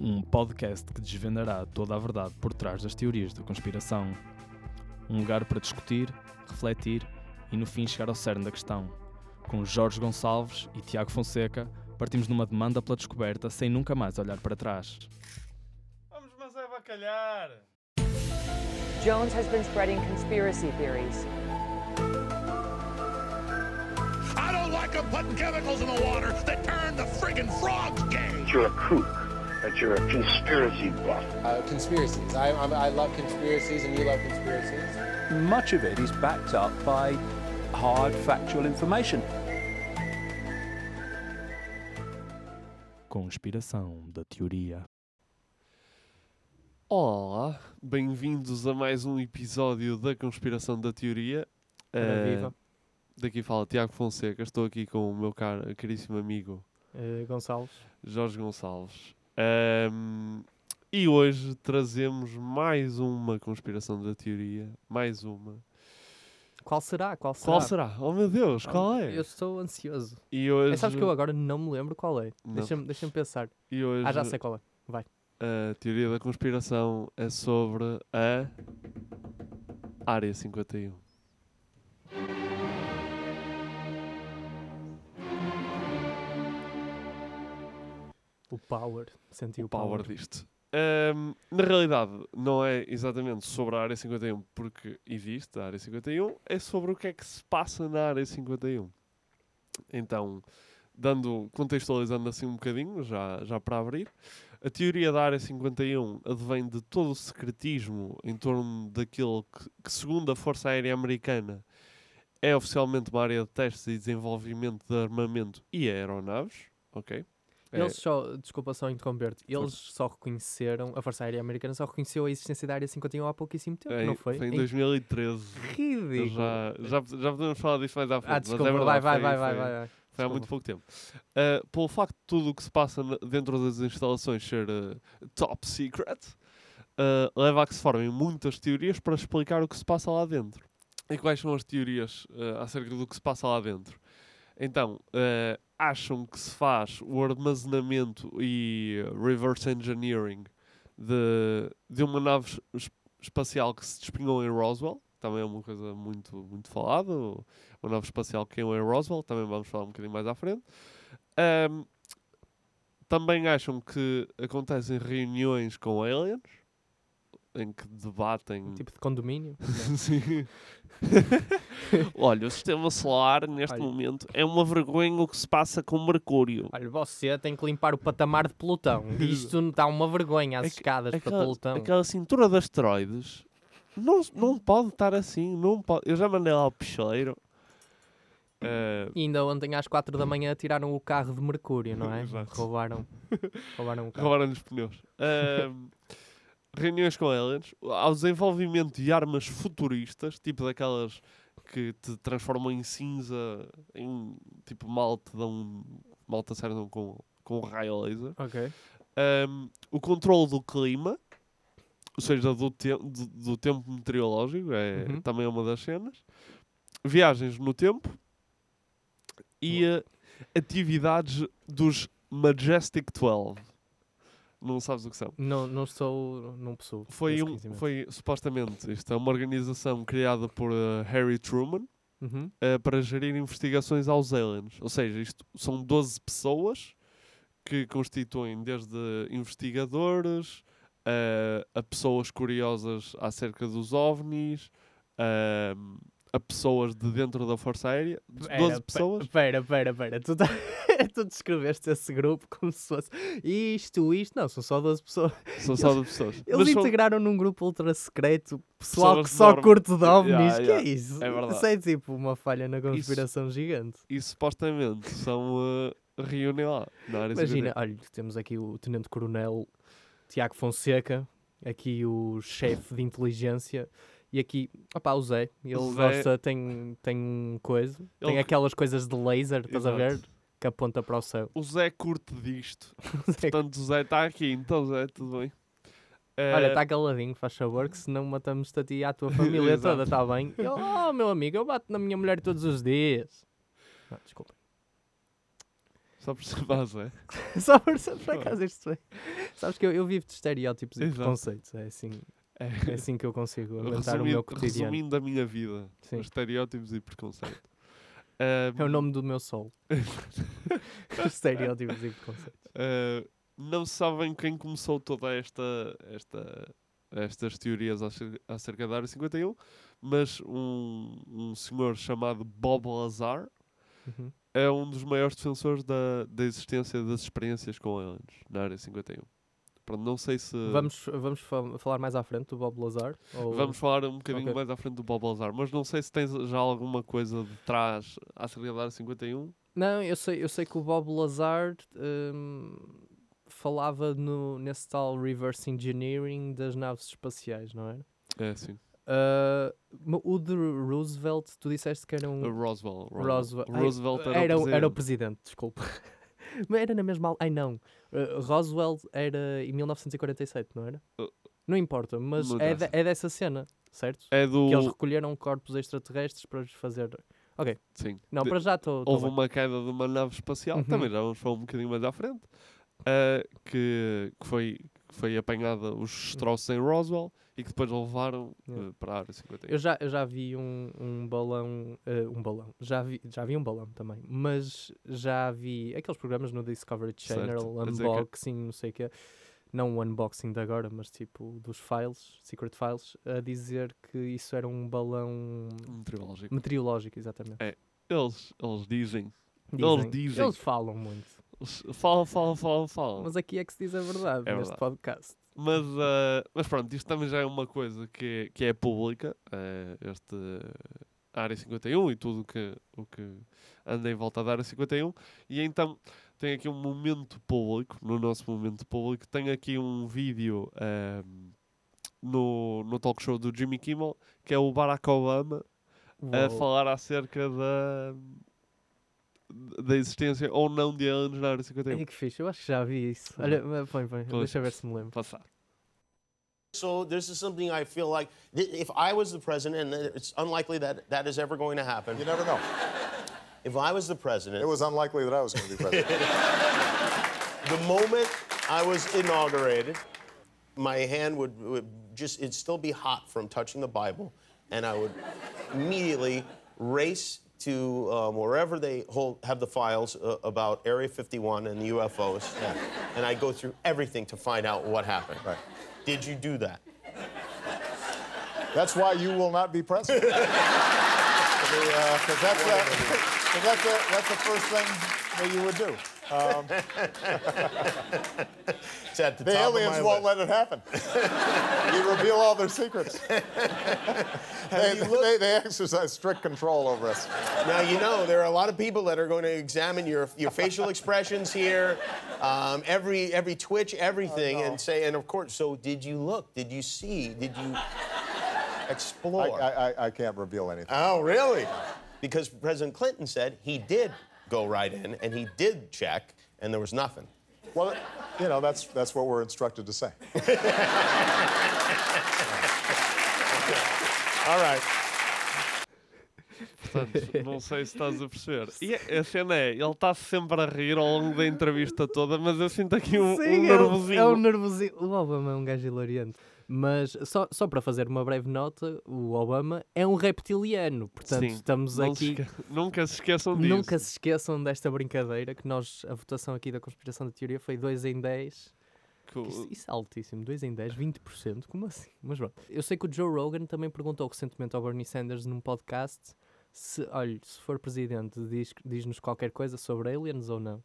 um podcast que desvendará toda a verdade por trás das teorias da conspiração. Um lugar para discutir, refletir e no fim chegar ao cerne da questão. Com Jorge Gonçalves e Tiago Fonseca, partimos numa demanda pela descoberta sem nunca mais olhar para trás. Vamos, mas é bacalhar! Jones has been spreading conspiracy theories. I don't like them putting chemicals in the water that turn the friggin' frogs gay. you're a kook, that you're a conspiracy buff. Uh, conspiracies. I, I'm, I love conspiracies, and you love conspiracies. much of it is backed up by hard factual information. Conspiração da teoria. Olá, bem-vindos a mais um episódio da Conspiração da Teoria. Viva. Daqui fala Tiago Fonseca, estou aqui com o meu caro, caríssimo amigo Eh, Gonçalves. Jorge Gonçalves. Ahm, e hoje trazemos mais uma conspiração da teoria. Mais uma. Qual será? Qual será? Qual será? Oh meu Deus, qual é? Eu estou ansioso. E hoje, É, sabes que eu agora não me lembro qual é. Deixa-me deixa pensar. e hoje Ah, já sei qual é. a teoria da conspiração é sobre a Área 51. O Power. Senti o, o power disto. Ahm, na realidade, não é exatamente sobre a Área 51, porque existe a Área 51, é sobre o que é que se passa na Área 51. Então, dando, contextualizando assim um bocadinho, já, já para abrir, a teoria da Área 51 advém de todo o secretismo em torno daquilo que, que, segundo a Força Aérea Americana, é oficialmente uma área de testes e desenvolvimento de armamento e aeronaves, ok? É- Eles só, desculpa só interromper-te, eles só reconheceram, a Força Aérea Americana só reconheceu a existência da Área 51 há pouquíssimo tempo, Em- não foi? Foi em Em- 2013. Eu Ridículo. Já, já, já podemos falar disso mais à frente. Ah, mas desculpa, é vai, verdade, vai, vai, vai, vai, vai. Foi há muito pouco tempo. Uh, pelo facto de tudo o que se passa dentro das instalações ser uh, top secret, uh, leva a que se formem muitas teorias para explicar o que se passa lá dentro. E quais são as teorias acerca do que se passa lá dentro? Então, acham que se faz o armazenamento e uh, reverse engineering de, de uma nave es- espacial que se despenhou em Roswell. Também é uma coisa muito, muito falada. Uma nave espacial que caiu em Roswell. Também vamos falar um bocadinho mais à frente. Ahm, também acham que acontecem reuniões com aliens em que debatem. Tipo de condomínio. Sim. Olha, o sistema solar neste Olha. momento é uma vergonha o que se passa com Mercúrio. Olha, você tem que limpar o patamar de pelotão. Isto está uma vergonha, as Aqu- escadas para aquela, pelotão. aquela cintura de asteroides não, não pode estar assim. Não pode. Eu já mandei lá o picheiro. Eh, E ainda ontem às 4 da manhã tiraram o carro de Mercúrio, não é? Roubaram, roubaram o carro. roubaram-lhe os pneus. Ahm, reuniões com aliens, ao desenvolvimento de armas futuristas, tipo daquelas que te transformam em cinza, em tipo mal te dão, mal te acertam com, com um raio laser. Ok. Ahm, o controle do clima, ou seja, do, te do, do tempo meteorológico, é, Uhum. também é uma das cenas. Viagens no tempo e eh, atividades dos Majestic 12. Não sabes o que são? Não, não estou. Não possuo. Foi, um, foi supostamente isto é uma organização criada por eh, Harry Truman Uhum. eh, para gerir investigações aos aliens. Ou seja, isto são 12 pessoas que constituem desde investigadores eh, a pessoas curiosas acerca dos ovnis, eh, a pessoas de dentro da Força Aérea. 12 Pera, pessoas. Pera, pera, pera. Tu, tá... tu descreveste esse grupo como se fosse isto, isto. Não, são só 12 pessoas. São só de pessoas. Eles Mas são- integraram num grupo ultra secreto pessoal Pessoas que só norma. curte de ovnis. Yeah, que yeah. é isso? É verdade. Isso é tipo uma falha na conspiração gigante. e supostamente são uh, reúnem lá Imagina, 51. olha, temos aqui o Tenente Coronel Tiago Fonseca, aqui o chefe de inteligência. E aqui, opá, o Zé, ele O Zé- gosta, tem, tem coisa, tem Ele- aquelas coisas de laser, estás a ver? Que aponta para o céu. O Zé curte disto. Zé, Portanto, o Zé está aqui. Então, Zé, tudo bem? Olha, Eh, está caladinho, faz favor, que senão matamos-te a ti e à tua família toda, está bem? Ele, oh, meu amigo, eu bato na minha mulher todos os dias. Não, desculpa. Só por ser base? Só por, por acaso isto foi. Sabes que eu, eu vivo de estereótipos e Exato. preconceitos. É assim, é assim que eu consigo aguentar o meu cotidiano. resumindo a minha vida, Sim. estereótipos e preconceito. É o nome do meu sol. estereótipos e preconceitos. Uh, não sabem quem começou toda esta, esta estas teorias acer- acerca da Área 51, mas um, um senhor chamado Bob Lazar Uhum. é um dos maiores defensores da, da existência das experiências com aliens na Área 51. Pronto, não sei se... Vamos, vamos fa- falar mais à frente do Bob Lazar? Ou... Vamos falar um bocadinho Ok. mais à frente do Bob Lazar, mas não sei se tens já alguma coisa de trás acerca da Área 51. Não, eu sei, eu sei que o Bob Lazar hum, falava no, nesse tal reverse engineering das naves espaciais, não era? É, sim. Ma- o de Roosevelt, tu disseste que era um. Uh, Roswell. Roswell. Roosevelt. Era, era, o o- presidente. era o presidente, desculpa. Mas era na mesma. Ai não. Uh, Roswell era em 1947, não era? Uh, Não importa, mas é, de- é dessa cena, certo? É do... Que eles recolheram corpos extraterrestres para os fazer. Sim. Não, para já estou. houve uma queda de uma nave espacial, Uhum. também já vamos falar um bocadinho mais à frente, ah, que, que foi, que foi apanhada os destroços em Roswell e que depois levaram Yeah. ah, para a área 51. Eu já, eu já vi um, um balão. eh, um balão. Já vi, já vi um balão também. Mas já vi aqueles programas no Discovery Certo, Channel, dizer que- unboxing, não sei o quê. Não o unboxing de agora, mas tipo dos files, secret files, a dizer que isso era um balão Meteorológico. meteorológico, exatamente. Eles, eles dizem, Dizem, Eles dizem. Eles falam muito. eles falam, falam, falam, falam. Mas aqui é que se diz a verdade É neste verdade. podcast. Mas, ah, mas pronto, isto também já é uma coisa que, é- que é pública, eh, este a área 51 e tudo o que, o que anda em volta da área 51. E então tem aqui um momento público, no nosso momento público, tem aqui um vídeo ahm, no, no talk show do Jimmy Kimmel, que é o Barack Obama a Uou. falar acerca da, da existência ou não de aliens na área 51. Ai, um. que fixe, eu acho que já vi isso. Olha, põe, põe, Pois. deixa ver se me lembro. Passar. So this is something I feel like if I was the president, and it's unlikely that that is ever going to happen. You never know. If I was the president, It was unlikely that I was going to be president. the moment I was inaugurated, my hand would, would just it'd still be hot from touching the Bible, and I would immediately race to um, wherever they hold have the files uh, about Area 51 and the UFOs, and I go through everything to find out what happened. Right. Did you do that? That's why you will not be president. Because that's, uh, that's, that's the first thing that you would do. Um, the, the aliens won't list. let it happen. you reveal all their secrets. they, they, they exercise strict control over us. Now you know there are a lot of people that are going to examine your your facial expressions here, um, every every twitch, everything, Oh, no. and say. And of course, so did you look? Did you see? Did you explore? I, I, I can't reveal anything. oh, really? Because President Clinton said he did go right in and he did check, and there was nothing. Well, you know, that's, that's what we're instructed to say. All right. Portanto, não sei se estás a perceber. E a- cena é, ele está sempre a rir ao longo da entrevista toda, mas eu sinto aqui um, um Sim, é um- nervosinho. É um nervosinho. O Obama é um gajo hilariante. Mas só, só para fazer uma breve nota, o Obama é um reptiliano. Portanto, Sim, estamos não aqui. se esque- Nunca se esqueçam disso. Nunca se esqueçam desta brincadeira que nós, a votação aqui da conspiração da teoria foi 2 em 10. Que o- Isso, isso é altíssimo, 2 em 10, 20%, como assim? Mas pronto. Eu sei que o Joe Rogan também perguntou recentemente ao Bernie Sanders num podcast se, olha, se for presidente, diz- diz-nos qualquer coisa sobre aliens ou não.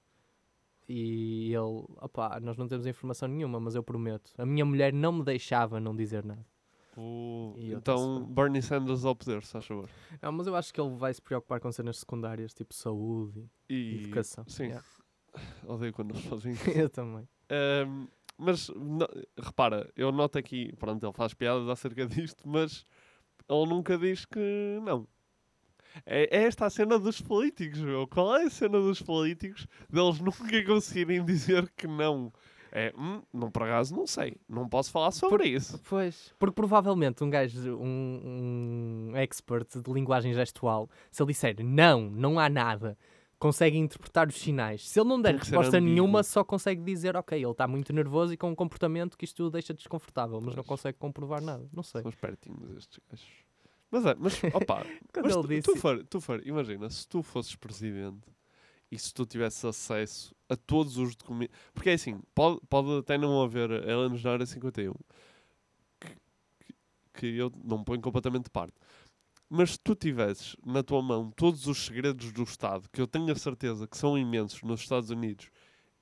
E ele, opá, nós não temos informação nenhuma, mas eu prometo. A minha mulher não me deixava não dizer nada. o- Então, Bernie Sanders ao poder, se faz favor. Não, mas eu acho que ele vai se preocupar com cenas secundárias, tipo saúde e E, educação. Sim, Yeah. odeio quando eles fazem isso. eu também. Ahm, mas, no- repara, eu noto aqui, pronto, ele faz piadas acerca disto, mas ele nunca diz que não. É, é esta a cena dos políticos, meu. Qual é a cena dos políticos deles nunca conseguirem dizer que não? É, hum, não por acaso não sei, não posso falar sobre isso. Pois, porque provavelmente um gajo, um, um expert de linguagem gestual, se ele disser não, não há nada, consegue interpretar os sinais. Se ele não der resposta nenhuma, só consegue dizer, ok, ele está muito nervoso e com um comportamento que isto o deixa desconfortável, mas não consegue comprovar nada. Não sei. São espertinhos estes gajos. Mas é, mas opa, Quando mas ele tu, disse- tu, for, tu for, imagina, se tu fosses presidente e se tu tivesses acesso a todos os documentos. Porque é assim, pode, pode até não haver aliens na área 51 que, que, que eu não ponho completamente de parte. Mas se tu tivesses na tua mão todos os segredos do Estado, que eu tenho a certeza que são imensos nos Estados Unidos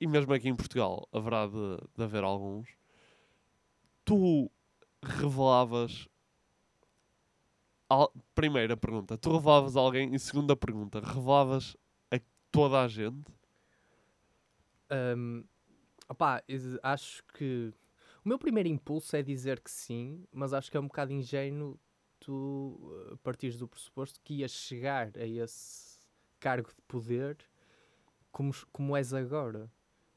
e mesmo aqui em Portugal haverá de, de haver alguns, tu revelavas. Al- Primeira pergunta, tu revelavas alguém? E segunda pergunta, revelavas a toda a gente? Hum, opá, acho que o meu primeiro impulso é dizer que sim, mas acho que é um bocado ingênuo tu uh, partires do pressuposto que ias chegar a esse cargo de poder como, como és agora.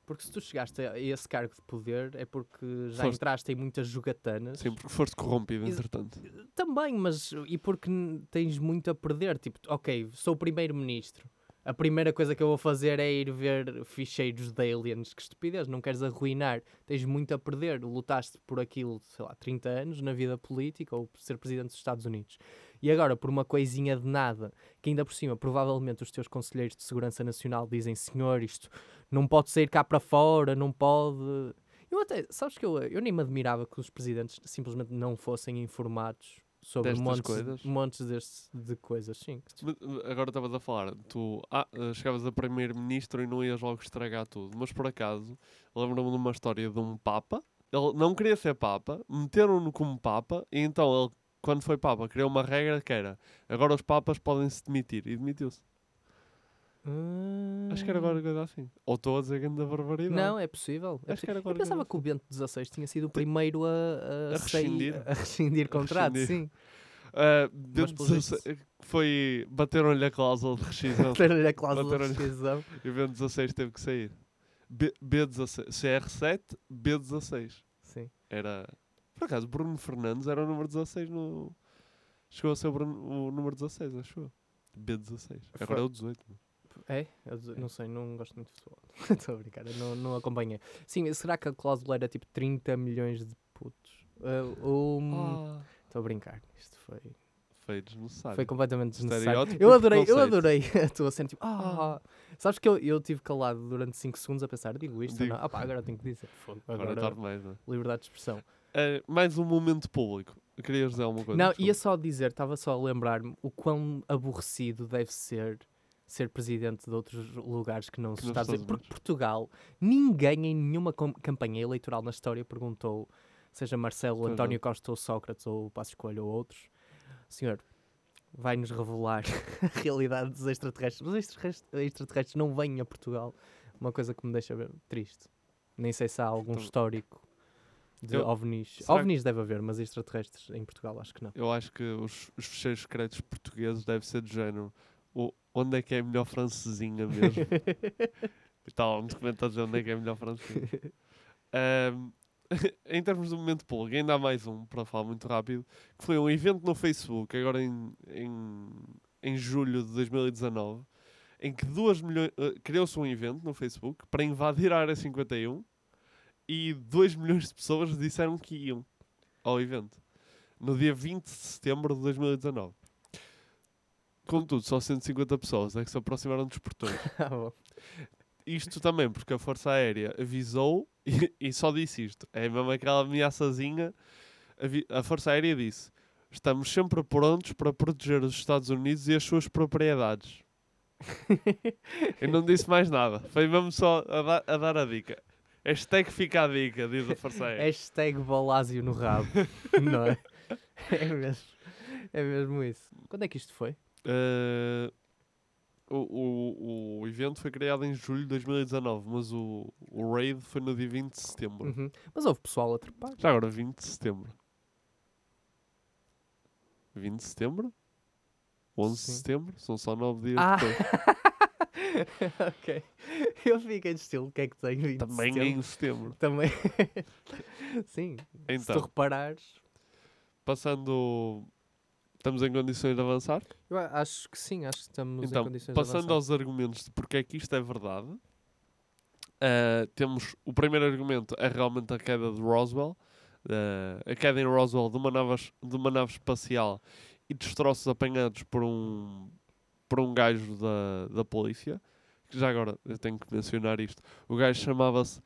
Porque se tu chegaste a esse cargo de poder é porque já Foste- entraste em muitas jogatanas. Sim, porque foste corrompido, entretanto. Também, mas e porque tens muito a perder? Tipo, ok, sou o primeiro-ministro. A primeira coisa que eu vou fazer é ir ver ficheiros de aliens. Que estupidez, não queres arruinar. Tens muito a perder. Lutaste por aquilo, sei lá, 30 anos na vida política ou por ser presidente dos Estados Unidos. E agora, por uma coisinha de nada, que ainda por cima, provavelmente os teus conselheiros de segurança nacional dizem: senhor, isto não pode sair cá para fora, não pode. Eu até, sabes que eu, eu nem me admirava que os presidentes simplesmente não fossem informados sobre Destas montes, coisas? montes de coisas, sim. Uh, Agora estavas a falar, tu ah, uh, chegavas a primeiro-ministro e não ias logo estragar tudo. Mas por acaso, lembro-me de uma história de um Papa. Ele não queria ser Papa, meteram-no como Papa, e então ele, quando foi Papa, criou uma regra que era agora os Papas podem se demitir. E demitiu-se. Acho que era agora coisa assim. Ou estou a dizer grande barbaridade. Não, é possível. é Acho que possível. era Eu qualquer pensava que o Bento XVI tinha sido o primeiro a, a, A sair- rescindir. a rescindir contrato, rescindir. sim. Uh, Bento XVI foi. Bateram-lhe a cláusula de rescisão. Ter a cláusula de Bateram-lhe- rescisão. E o Bento XVI teve que sair. B, B16, CR7, B16. Sim. Era. Por acaso, Bruno Fernandes era o número 16 no. Chegou a ser o, Bruno- o número 16, acho eu. B16. Agora é o 18. mano. É? Eu não sei, não gosto muito de futebol. Estou a brincar, não, não acompanhei. Sim, será que a cláusula era tipo 30 milhões de putos? Uh, um- Ah, Estou a brincar, isto foi, foi desnecessário. foi completamente desnecessário. Eu adorei, eu adorei a tua cena, tipo, ah, sabes que eu, eu tive calado durante 5 segundos a pensar, digo isto Digo. não? Ah pá, agora tenho que dizer, Fogo, Agora agora, é tarde demais, não é? liberdade de expressão. Eh, mais um momento público. Querias dizer alguma coisa? Não, Desculpa. ia só dizer, estava só a lembrar-me o quão aborrecido deve ser ser presidente de outros lugares que não Que nos Estados Unidos. Estados Porque Portugal, ninguém em nenhuma campanha eleitoral na história perguntou, seja Marcelo, Pois António não. Costa ou Sócrates ou Passo Escolha ou outros, senhor, vai-nos revelar a realidade dos extraterrestres. Os extraterrestres, não vêm a Portugal. Uma coisa que me deixa triste. Nem sei se há algum Então, histórico de eu- ovnis. será que- OVNIs deve haver, mas extraterrestres em Portugal acho que não. Eu acho que os, os fecheiros secretos portugueses devem ser do género. O, onde é que é a melhor francesinha mesmo? Está lá um documento a dizer onde é que é a melhor francesinha. Ahm, em termos de momento público, ainda há mais um, para falar muito rápido, que foi um evento no Facebook, agora em, em, em julho de 2019, em que duas milhões, eh, criou-se um evento no Facebook para invadir a área 51 e 2 milhões de pessoas disseram que iam ao evento no dia 20 de setembro de 2019. Contudo, só 150 pessoas é que se aproximaram dos portões. Ah. Isto também porque a Força Aérea avisou e, e só disse isto. É mesmo aquela ameaçazinha. avi- A Força Aérea disse: Estamos sempre prontos para proteger os Estados Unidos e as suas propriedades. Eu não disse mais nada. Foi mesmo só a, da- a dar a dica. Hashtag fica a dica, diz a Força Aérea. Hashtag Balásio no rabo. não é? É mesmo. É mesmo isso. Quando é que isto foi? Eh, o, o, o evento foi criado em julho de 2019, mas o, o raid foi no dia 20 de setembro. Uhum. Mas houve pessoal a trepar. Já agora, 20 de setembro. 20 de setembro? 11 de Sim. setembro? São só 9 dias Ah! depois. ok. Eu fiquei de estilo. O que é que tem 20 de Também setembro? em setembro. Também. Sim. Se tu Então, reparares. passando Estamos em condições de avançar? Eu acho que sim, acho que estamos em Então, condições passando de avançar. aos argumentos de porque é que isto é verdade, ah, temos o primeiro argumento é realmente a queda de Roswell, ah, a queda em Roswell de uma, nave, de uma nave espacial e destroços apanhados por um, por um gajo da, da polícia. Que já agora eu tenho que mencionar isto. O gajo chamava-se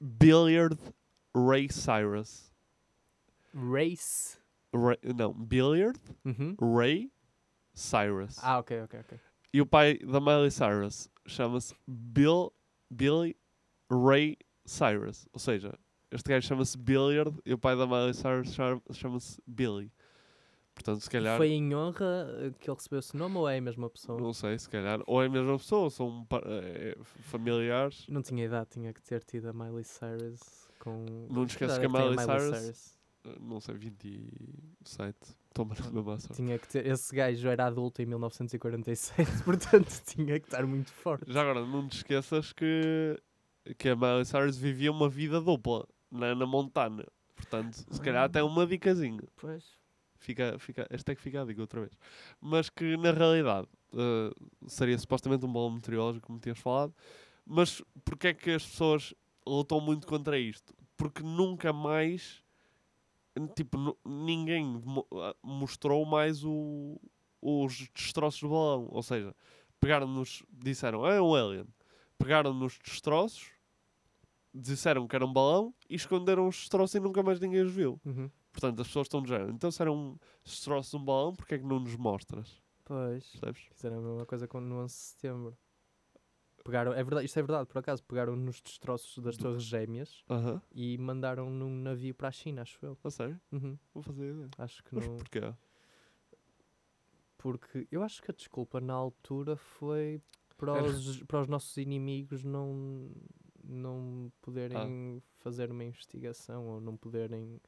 Billiard Ray Cyrus. Race. Ray- não, Billiard Uhum. Ray Cyrus. Ah, ok, ok, ok. E o pai da Miley Cyrus chama-se Bill Billy Ray Cyrus. Ou seja, este gajo chama-se Billiard e o pai da Miley Cyrus chama- chama-se Billy. Portanto, se calhar. Foi em honra eh, que ele recebeu esse nome ou é a mesma pessoa? Não sei, se calhar. Ou é a mesma pessoa, ou são eh, familiares. Não tinha idade, tinha que ter tido a Miley Cyrus com. Não te esqueças idade que a é tem Miley Cyrus- eh, Não sei, 27. Toma na mesma ação. Tinha que ter. Esse gajo era adulto em 1947, portanto tinha que estar muito forte. Já agora, não te esqueças que, que a Miley Cyrus vivia uma vida dupla na, na Montana. Portanto, se calhar até uma dicasinha. Pois. Fica, fica, é que fica a dica outra vez. Mas que na realidade eh, seria supostamente um balão meteorológico, como tinhas falado. Mas porque é que as pessoas lutam muito contra isto? Porque nunca mais, tipo, ninguém ah, mostrou mais o, os destroços do balão. Ou seja, pegaram-nos, disseram, ah, é um alien. Pegaram nos destroços, disseram que era um balão e esconderam os destroços e nunca mais ninguém os viu. Uhum. Portanto, as pessoas estão de género. Então, se era um destroço de um balão, porque é que não nos mostras? Pois. Percebes? Fizeram a mesma coisa com no 11 de setembro. Pegaram, é verdade, isto é verdade, por acaso, pegaram nos destroços das Torres Gêmeas Aham. e mandaram num navio para a China, acho eu. A sério? Uhum. Vou fazer ideia. Acho que Mas não. porquê? Porque eu acho que a desculpa na altura foi para os, para os nossos inimigos não, não poderem Ah. fazer uma investigação ou não poderem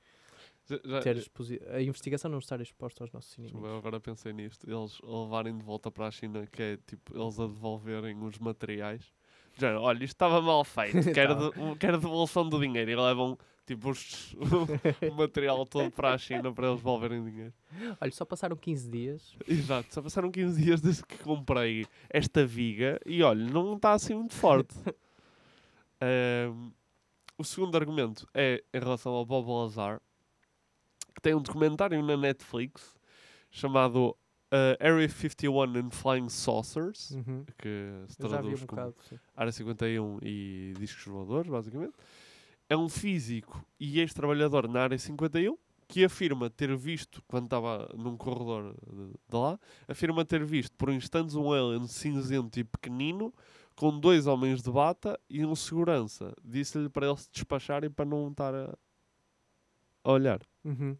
Já- já- ter exposi- a investigação não estar exposta aos nossos eu inimigos. ver, agora pensei nisto. Eles levarem de volta para a China, que é tipo, eles a devolverem os materiais. Já, olha, isto estava mal feito. Quero, Tava. de, quero devolução do dinheiro. E levam tipo os, o material todo para a China para eles devolverem dinheiro. Olha, só passaram 15 dias. Exato, só passaram 15 dias desde que comprei esta viga e olha, não está assim muito forte. Ahm, o segundo argumento é em relação ao Bob Lazar, que tem um documentário na Netflix chamado uh, Area 51 and Flying Saucers, Uhum. que se traduz um como bocado. Área 51 e discos voadores, basicamente. É um físico e ex-trabalhador na Área 51 que afirma ter visto, quando estava num corredor de, de lá, afirma ter visto por instantes um alien cinzento e pequenino com dois homens de bata e um segurança. Disse-lhe para ele se despachar e para não estar a, a olhar. Uhum.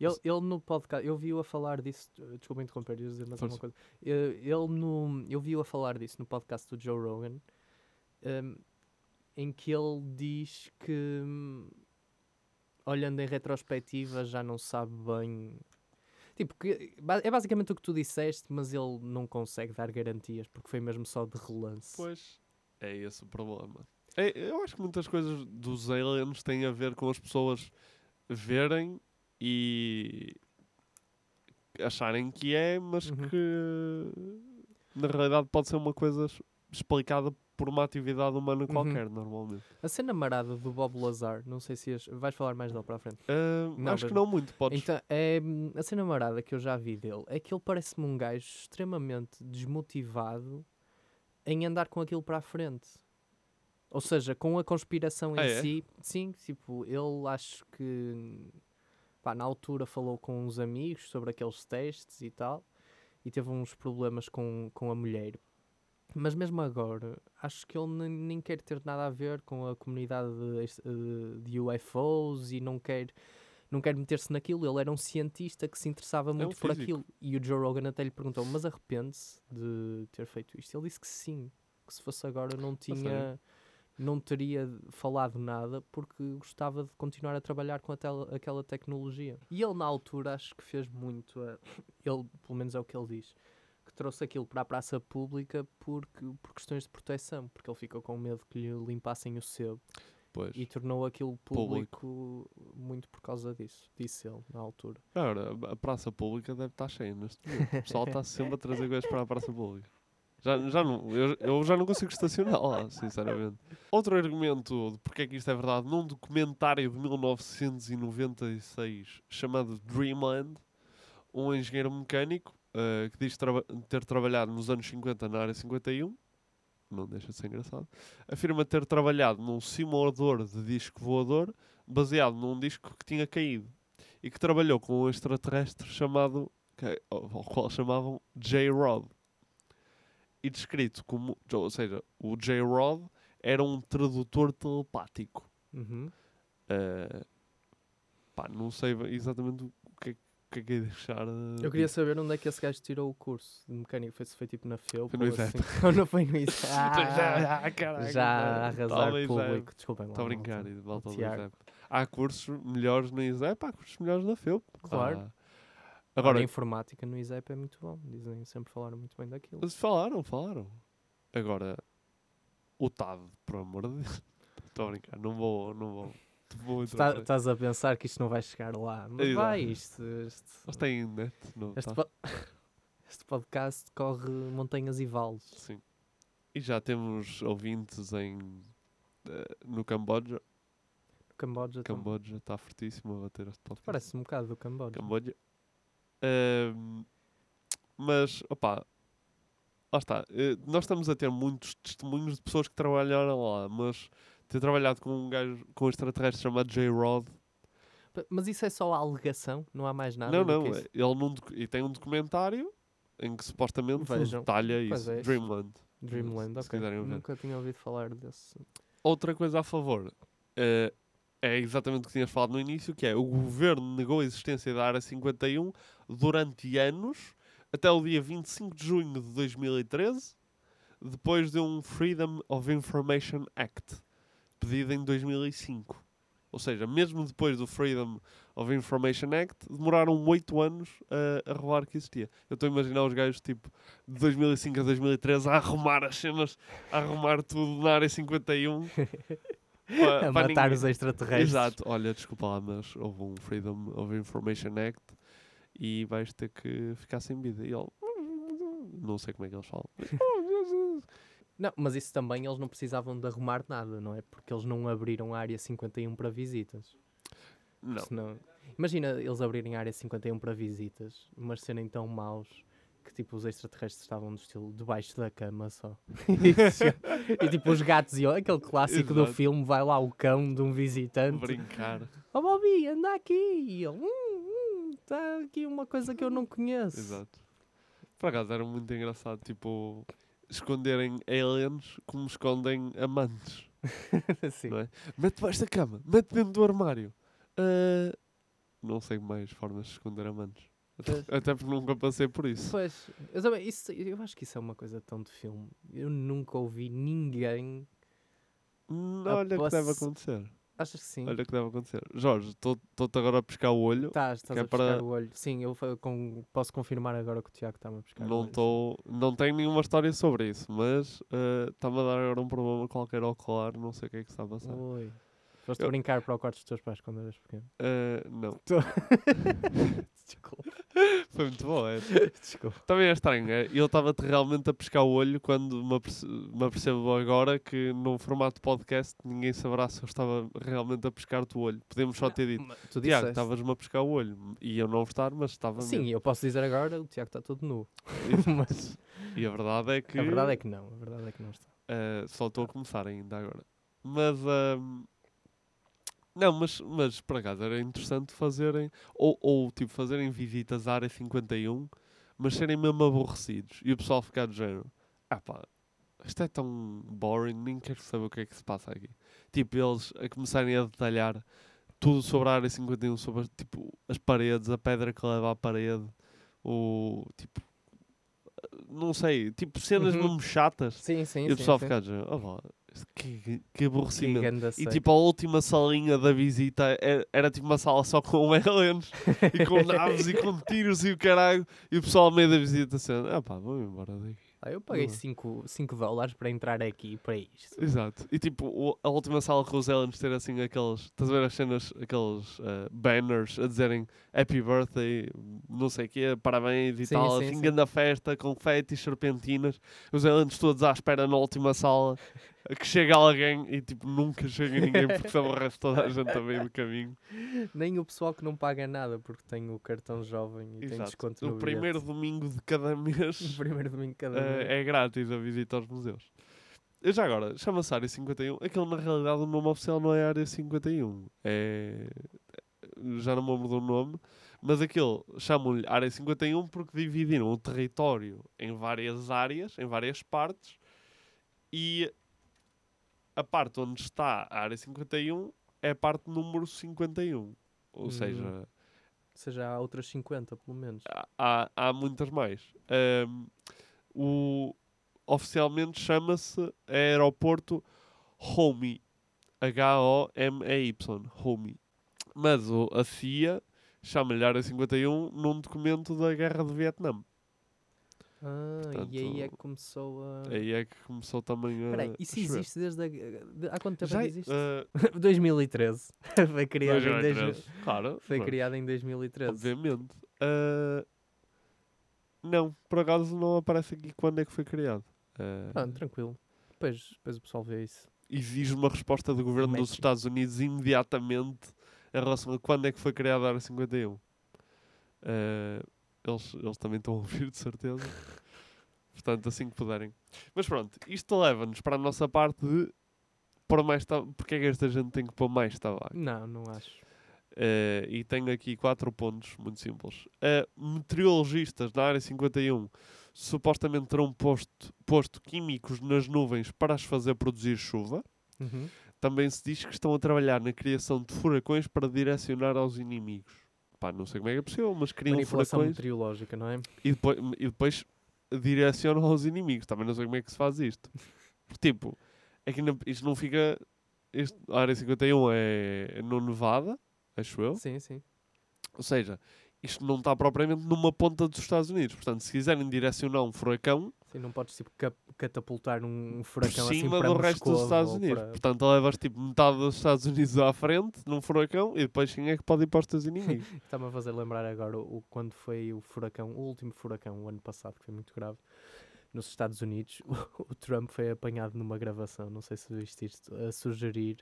Ele, ele no podcast, eu vi-o a falar disso, desculpa interromper, ia dizer mais alguma coisa. Eh, Ele no, eu vi-o a falar disso no podcast do Joe Rogan, ehm, em que ele diz que, hum, olhando em retrospectiva, já não sabe bem. Tipo, que, é basicamente o que tu disseste, mas ele não consegue dar garantias porque foi mesmo só de relance. Pois. É esse o problema. É, eu acho que muitas coisas dos aliens têm a ver com as pessoas verem e acharem que é, mas Uhum. que na realidade pode ser uma coisa explicada por uma atividade humana Uhum. qualquer, normalmente. A cena marada do Bob Lazar, não sei se ias- vais falar mais dele para a frente. Ah, Não, acho que não muito, podes. Então, é, hum, a cena marada que eu já vi dele é que ele parece-me um gajo extremamente desmotivado em andar com aquilo para a frente. Ou seja, com a conspiração em Ah, é? si, sim, tipo, ele acho que pá, na altura falou com uns amigos sobre aqueles testes e tal, e teve uns problemas com, com a mulher. Mas mesmo agora, acho que ele nem, quer ter nada a ver com a comunidade de, eh, de UFOs e não quer, não quer meter-se naquilo. Ele era um cientista que se interessava muito por É físico. aquilo. E o Joe Rogan até lhe perguntou: Mas arrepende-se de ter feito isto? Ele disse que sim, que se fosse agora não tinha. Não teria falado nada porque gostava de continuar a trabalhar com a tel- aquela tecnologia. E ele, na altura, acho que fez muito. a- ele, pelo menos é o que ele diz, que trouxe aquilo para a praça pública porque, por questões de proteção, porque ele ficou com medo que lhe limpassem o sebo. Pois. e tornou aquilo Público. público, muito por causa disso, disse ele na altura. Agora, a praça pública deve estar cheia neste momento. O pessoal está sempre a trazer coisas para a praça pública. Já, já não, eu, eu já não consigo estacionar lá, sinceramente. Outro argumento de porque é que isto é verdade, num documentário de 1996 chamado Dreamland, um engenheiro mecânico eh, que diz traba- ter trabalhado nos anos 50 na área 51, não deixa de ser engraçado, afirma ter trabalhado num simulador de disco voador baseado num disco que tinha caído e que trabalhou com um extraterrestre chamado, que- ao ao qual chamavam J-Rod. E descrito como, ou seja, o J-Rod era um tradutor telepático. Uhum. Eh, pá, não sei exatamente o que é, que, é que é deixar. eh, Eu queria saber onde é que esse gajo tirou o curso de mecânica. Foi, se foi tipo na FEUP Foi no ou ISEP. assim. Ou não foi no ISEP? Ah, Ah, caraca, já a não. arrasar Talvez, público. Desculpem lá. Estou a brincar, e de volta ao. ISEP. Há cursos melhores no ISEP, há cursos melhores na FEUP. Claro. Ah, Agora, a informática no ISEP é muito bom. Dizem, sempre falaram muito bem daquilo. Mas falaram, falaram. Agora, o TAD, por amor de Deus. Estou a brincar, não vou, não vou. tá-. Estás a pensar que isto não vai chegar lá. Mas Exato. vai, isto. Este, Mas tem net, não este, tá? po- este podcast corre montanhas e vales. Sim. E já temos ouvintes em, eh, no Camboja. O Camboja também. Camboja está fortíssimo a bater este podcast. Parece um bocado do Camboja. Camboja. Mas, opá, lá está. eh, nós estamos a ter muitos testemunhos de pessoas que trabalharam lá, mas ter trabalhado com um gajo, com um extraterrestre chamado J-Rod. Mas isso é só a alegação? Não há mais nada? Não, não, isso? ele num, e tem um documentário em que supostamente Vejam. detalha isso. é. Dreamland. Dreamland, se ok. Nunca tinha ouvido falar desse. Outra coisa a favor eh, é exatamente o que tinhas falado no início, que é o governo negou a existência da Área 51 durante anos, até o dia 25 de junho de 2013, depois de um Freedom of Information Act, pedido em 2005. Ou seja, mesmo depois do Freedom of Information Act, demoraram oito anos a, a revelar que existia. Eu estou a imaginar os gajos, tipo, de 2005 a 2013 a arrumar as cenas, a arrumar tudo na área 51. pa- a matar ninguém- os extraterrestres. Exato, olha, desculpa lá, mas houve um Freedom of Information Act e vais ter que ficar sem vida. E ele, não sei como é que eles falam. Não, mas isso também eles não precisavam de arrumar nada, não é? Porque eles não abriram a área 51 para visitas. Não. Senão- Imagina eles abrirem a área 51 para visitas, mas serem tão maus que tipo os extraterrestres estavam no estilo debaixo da cama só. e tipo os gatos e aquele clássico do Exato. filme, vai lá o cão de um visitante. Brincar. Oh Bobby, anda aqui! E ele, hum, hum, tá aqui uma coisa que eu não conheço. Exato. Por acaso era muito engraçado, tipo, esconderem aliens como escondem amantes. Sim. Não é? Mete debaixo da cama, mete dentro do armário. Ah, não sei mais formas de esconder amantes. Até, até porque nunca passei por isso. Pois, eu, também, isso, eu acho que isso é uma coisa tão de filme. Eu nunca ouvi ninguém. Hum, a Olha que deve acontecer. Achas que sim? Olha que deve acontecer. Jorge, estou-te agora a pescar o olho. Estás, estás é a pescar para- o olho. Sim, eu com- posso confirmar agora que o Tiago está-me a pescar o Não, olho. tô, não tenho nenhuma história sobre isso, mas está-me a dar agora um problema qualquer ocular, não sei o que é que está a passar. Oi. Foste Eu- brincar para o quarto dos teus pais quando eras pequeno. Ah, não. Desculpa. Foi muito bom, é. Desculpa. Também é estranho, é? Eu estava-te realmente a pescar o olho quando me, aperce- me apercebo agora que num formato de podcast ninguém saberá se eu estava realmente a pescar-te o olho. Podemos só ter dito, Tu Tiago, estavas-me a pescar o olho. E eu não estar, mas estava Sim, mesmo. eu posso dizer agora, o Tiago está todo nu. Mas E a verdade é que... a verdade é que não, a verdade é que não está. Uh, só estou a começar ainda agora. Mas. ahm, não, mas, mas por acaso era interessante fazerem. Ou, ou tipo, fazerem visitas à área 51, mas serem mesmo aborrecidos. E o pessoal ficar do género: ah pá, isto é tão boring, nem quero saber o que é que se passa aqui. Tipo, eles a começarem a detalhar tudo sobre a área 51, sobre tipo, as paredes, a pedra que leva à parede, o. Tipo. Não sei, tipo cenas Uhum. mesmo chatas. Sim, sim, E o pessoal sim. fica a dizer, "Oh, isto que, que, que Que aborrecimento. ganda E tipo, a última salinha da visita era, era tipo uma sala só com aliens e com naves e com tiros e o caralho. E o pessoal ao meio da visita assim, ah pá, vamos embora daqui. Ah, eu paguei Uhum. 5 dólares para entrar aqui para isto. Exato. E tipo, o- a última sala com os aliens ter assim aqueles. Estás a ver as cenas, aqueles eh, banners a dizerem Happy Birthday, não sei o quê, parabéns e Sim, tal, sim, assim, sim. grande festa, confetes, serpentinas. Os aliens todos à espera na última sala que chega alguém e tipo, nunca chega ninguém porque se aborrece toda a gente a meio do caminho. Nem o pessoal que não paga nada porque tem o cartão jovem e tem Exato. desconto no O primeiro domingo de cada mês. O primeiro domingo de cada Eh, mês. é grátis a visita aos museus. Já agora, chama-se Área 51. Aquilo na realidade o nome oficial não é Área 51. É. Já não me lembro do nome. Mas aquilo chamam-lhe Área 51 porque dividiram o território em várias áreas, em várias partes. E a parte onde está a Área 51 é a parte número 51. Ou Hum. seja, Ou seja, há outras 50, pelo menos. há- há, muitas mais. Ahm, o, oficialmente chama-se Aeroporto Homey. H-O-M-E-Y. Homey. Mas o, a CIA chama-lhe Área 51 num documento da Guerra do Vietnã. Ah, e aí é que Portanto, começou a. Aí é que começou também a. Espera aí, isso a existe desde. A... de- Há quanto tempo Já, é existe? ah, 2013. Foi criado em 2013. 2013. Claro. Foi pronto. criado em 2013. Obviamente. Ah, não, por acaso não aparece aqui quando é que foi criado. Ah, Pronto, tranquilo. Depois, depois o pessoal vê isso. exige uma resposta do governo dos. Estados Unidos imediatamente em relação a quando é que foi criada a Área 51. Eh, eles, eles também estão a ouvir, de certeza. Portanto, assim que puderem. Mas pronto, isto leva-nos para a nossa parte de pôr mais tabaco. Porque é que esta gente tem que pôr mais tabaco? Não, não acho. Eh, e tenho aqui quatro pontos muito simples. Eh, meteorologistas na área 51 supostamente terão posto, posto químicos nas nuvens para as fazer produzir chuva. Uhum. Também se diz que estão a trabalhar na criação de furacões para direcionar aos inimigos. Pá, não sei como é que é possível, mas criam Manipulação furacões meteorológica, não é? e depois, e depois direcionam aos inimigos. Também não sei como é que se faz isto. Tipo, é que não- isto não fica. Este, a área 51 é no Nevada, acho eu. Sim, sim. Ou seja, isto não está propriamente numa ponta dos Estados Unidos. Portanto, se quiserem direcionar um furacão Sim, não podes tipo, catapultar um por furacão assim cima para do resto dos Moscovo Estados Unidos. para- Portanto, levas tipo metade dos Estados Unidos à frente num furacão e depois quem é que pode ir para os teus inimigos? Está-me a fazer lembrar agora o, quando foi o furacão, o último furacão, o ano passado, que foi muito grave, nos Estados Unidos. O, o Trump foi apanhado numa gravação, não sei se viste isto, a sugerir,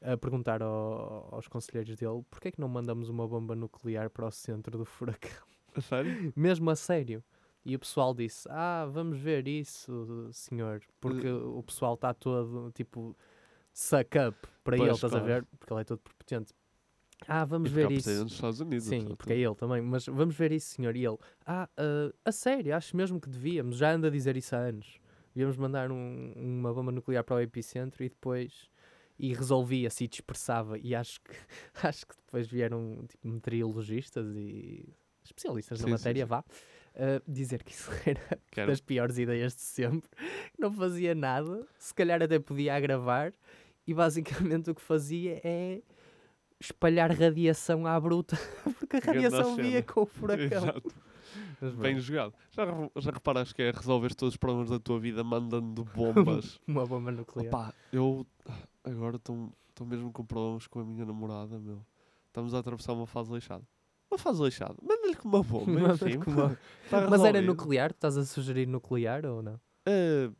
a perguntar ao- aos conselheiros dele porque é que não mandamos uma bomba nuclear para o centro do furacão. A sério? Mesmo a sério. E o pessoal disse: Ah, vamos ver isso, senhor. Porque Eh, o pessoal está todo tipo suck up para Pois, ele, estás a claro. ver? Porque ele é todo prepotente. Ah, vamos E ver isso. dos Estados Unidos, Sim, portanto. porque é ele também. Mas vamos ver isso, senhor. E ele: Ah, ah, a sério, acho mesmo que devíamos. Já anda a dizer isso há anos. Devíamos mandar um- uma bomba nuclear para o epicentro e depois. E resolvia-se e dispersava. E acho que, acho que depois vieram tipo, meteorologistas e especialistas Sim, na sim, matéria, sim. vá, uh, dizer que isso era das piores ideias de sempre. Não fazia nada, se calhar até podia agravar. E basicamente o que fazia é espalhar radiação à bruta, porque a radiação via com o furacão. Exato. Bem jogado. Já, já reparaste que é resolver todos os problemas da tua vida mandando bombas? uma bomba nuclear. Opa, eu agora estou mesmo com problemas com a minha namorada, meu. Estamos a atravessar uma fase lixada. Uma fase lixada. Manda-lhe com uma bomba. Enfim. com uma- Tá Mas era nuclear? Estás a sugerir nuclear ou não? Eh,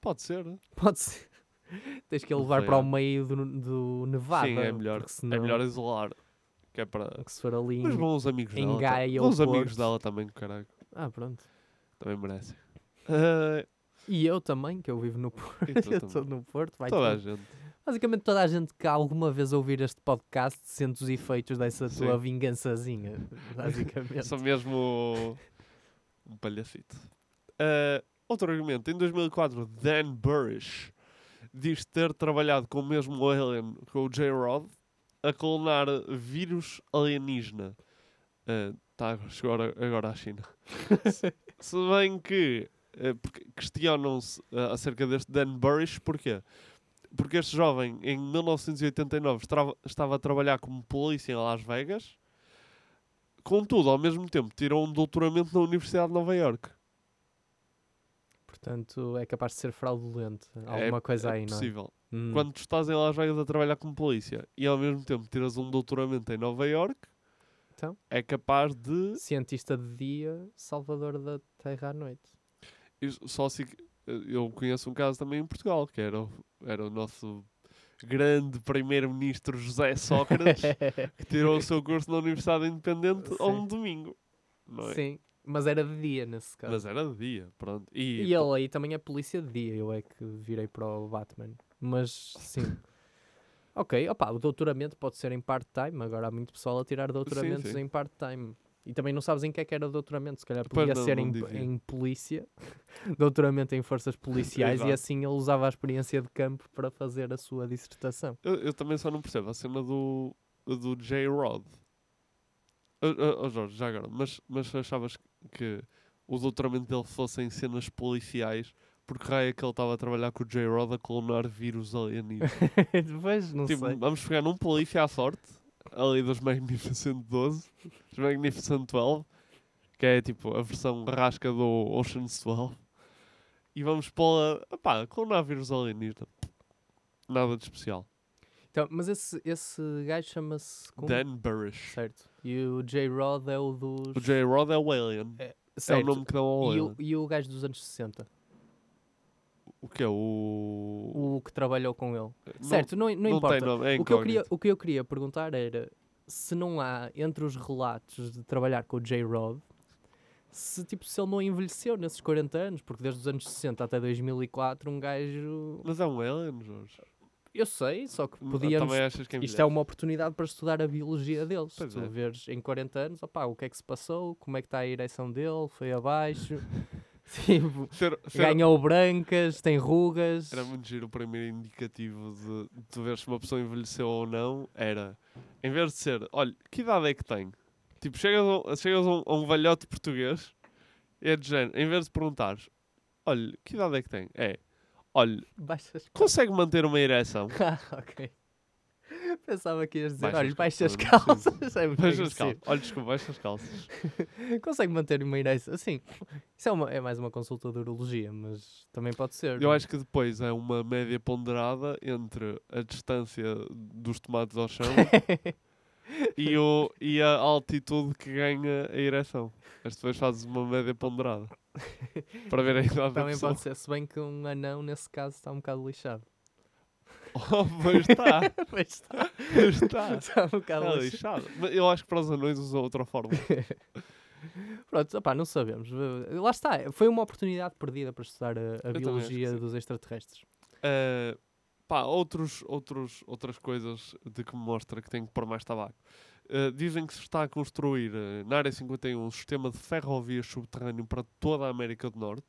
pode ser. Pode ser. Tens que a levar para o meio do, do Nevada. Sim, é melhor. porque É senão- melhor isolar. Que é para. que se for ali Mas bons amigos em dela. Gaia Bons amigos dela também, caralho. Ah, pronto. Também merecem. Eh, E eu também, que eu vivo no Porto. Eu estou no Porto. Vai toda a tudo. gente. Basicamente toda a gente que alguma vez ouvir este podcast sente os efeitos dessa Sim. tua vingançazinha. Basicamente. Sou mesmo um palhacito. Eh, outro argumento. Em 2004, Dan Burrish diz ter trabalhado com o mesmo alien, com o J-Rod, a clonar vírus alienígena. Tá, chegou agora, agora à China. se, se bem que porque questionam-se eh, acerca deste Dan Burrish, porquê? Porque este jovem, em 1989, estrava- estava a trabalhar como polícia em Las Vegas, contudo, ao mesmo tempo, tirou um doutoramento na Universidade de Nova York. Portanto, é capaz de ser fraudulento. É- Alguma coisa é aí, não é? possível. Hum. Quando tu estás em Las Vegas a trabalhar como polícia e ao mesmo tempo tiras um doutoramento em Nova York, Então? é capaz de. Cientista de dia, salvador da terra à noite. Isto- Só se. Eu conheço um caso também em Portugal, que era o, era o nosso grande primeiro-ministro José Sócrates, que tirou o seu curso na Universidade Independente a um Sim. domingo. É? Sim, mas era de dia nesse caso. Mas era de dia, pronto. E, E ele aí também é polícia de dia, eu é que virei para o Batman. Mas sim. ok, opá, o doutoramento pode ser em part-time, agora há muito pessoal a tirar doutoramentos sim. em part-time. E também não sabes em que é que era o doutoramento, se calhar podia ser em, em polícia, doutoramento em forças policiais, e assim ele usava a experiência de campo para fazer a sua dissertação. Eu, eu também só não percebo a cena do, do J-Rod. Oh, Jorge, já agora, mas, mas achavas que o doutoramento dele fosse em cenas policiais porque raio é que ele estava a trabalhar com o J-Rod a clonar vírus alienígenas? Depois, não tipo, sei. vamos pegar num polícia à sorte, ali dos Magnificent 12, dos Magnificent 12, que é tipo a versão rasca do Ocean's 12, e vamos pô-la, a clonar vírus alienígena. Nada de especial. Então, mas esse, esse gajo chama-se... como? Dan Burish. Certo. E o J-Rod é o dos... O J-Rod é o Alien. É, o Certo. nome que dão ao E Alien. o, e o gajo dos anos 60? O que é? O... O que trabalhou com ele. Não- certo, não, não, não tem importa. nome, é o, que eu queria, o que eu queria perguntar era se não há, entre os relatos de trabalhar com o J-Rod, se, tipo, se ele não envelheceu nesses 40 anos, porque desde os anos 60 até 2004 um gajo... Mas é um Alien, Jorge. Eu sei, só que podíamos... que Isto envelhece? é uma oportunidade para estudar a biologia deles. Pois tu é. veres em 40 anos, opá, o que é que se passou, como é que está a ereção dele, foi abaixo... tipo, Ser- ser- ganhou brancas, tem rugas... Era muito giro o primeiro indicativo de, de tu ver se uma pessoa envelheceu ou não. Era, em vez de ser, olha, que idade é que tem? Tipo, chegas a, um- chegas a um, a um velhote português e é de género, em vez de perguntares, olha, que idade é que tem? É, olha, consegue manter uma ereção? Ah, ok. Pensava que ias dizer, Baixa olha, as baixa as calças. É Baixa as calças. Olha, desculpa, baixa as calças. Consegue manter uma ereção? Assim, isso é, uma, é mais uma consulta de urologia, mas também pode ser. Eu não é? acho que depois é uma média ponderada entre a distância dos tomates ao chão e, o, e a altitude que ganha a ereção. Mas depois fazes uma média ponderada para ver a idade da Também pode ser, se bem que um anão, nesse caso, está um bocado lixado. Oh, mas está, Pois está. mas está. Está um bocado Está lixado. eu acho que para os anões usa outra forma. Pronto, opá, não sabemos. Lá está, foi uma oportunidade perdida para estudar a, a biologia dos extraterrestres. Uh, pá, outros, outros, outras coisas de que me mostra que tem que pôr mais tabaco. Uh, dizem que se está a construir uh, na área 51 um sistema de ferrovias subterrâneo para toda a América do Norte.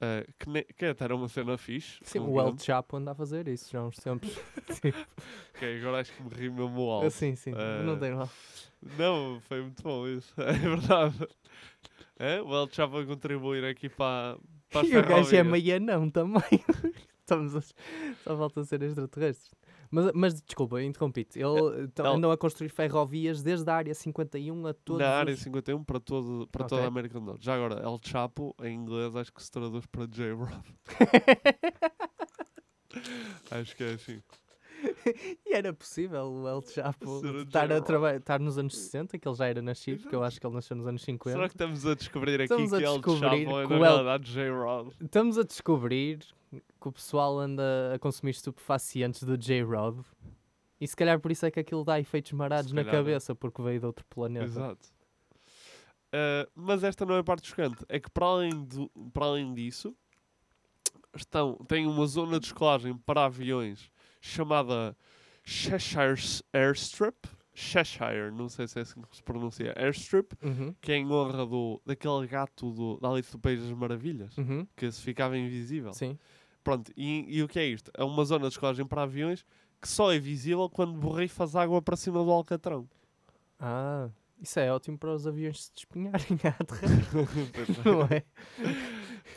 Uh, que, ne- que até era uma cena fixe. Sim, não o El. Chapo anda a fazer isso já há uns tempos. Ok, agora acho que me ri mesmo alto. sim, sim, não Uh, tem mal. Não, foi muito bom isso. É verdade. É? O El Chapo a contribuir aqui para, para E o gajo é meio anão também. Estamos a... Só falta ser extraterrestres. Mas, mas desculpa, interrompi-te. Ele, então, ele- andam a construir ferrovias desde a área 51 a todos Na área os... 51 para, todo, para toda Ok. a América do Norte. Já agora, El Chapo, em inglês, acho que se traduz para J-Rod. acho que é assim. e era possível o El Chapo estar, a estar nos anos 60, que ele já era nascido, porque eu acho que ele nasceu nos anos 50. Será que estamos a descobrir aqui Estamos a que El descobrir Chapo é na o El- realidade J-Rod? Estamos a descobrir que o pessoal anda a consumir estupefacientes do J-Rod. E se calhar por isso é que aquilo dá efeitos marados na cabeça, porque veio de outro planeta. Exato. Uh, mas esta não é a parte chocante. É que para além, do, para além disso, estão, tem uma zona de escolagem para aviões chamada Cheshire Airstrip. Cheshire, não sei se é assim que se pronuncia, Airstrip, Uhum, que é em honra do, daquele gato do, da Alice do País das Maravilhas, uhum, que se ficava invisível. sim. Pronto, e, e o que é isto? É uma zona de escolagem para aviões que só é visível quando borrifas água para cima do alcatrão. Ah, isso é ótimo para os aviões se despenharem à terra, não é?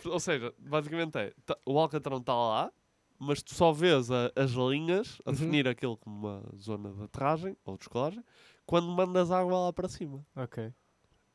Ou seja, basicamente é, tá- o alcatrão está lá, mas tu só vês a- as linhas a Uhum. definir aquilo como uma zona de aterragem ou de escolagem quando mandas água lá para cima. Ok.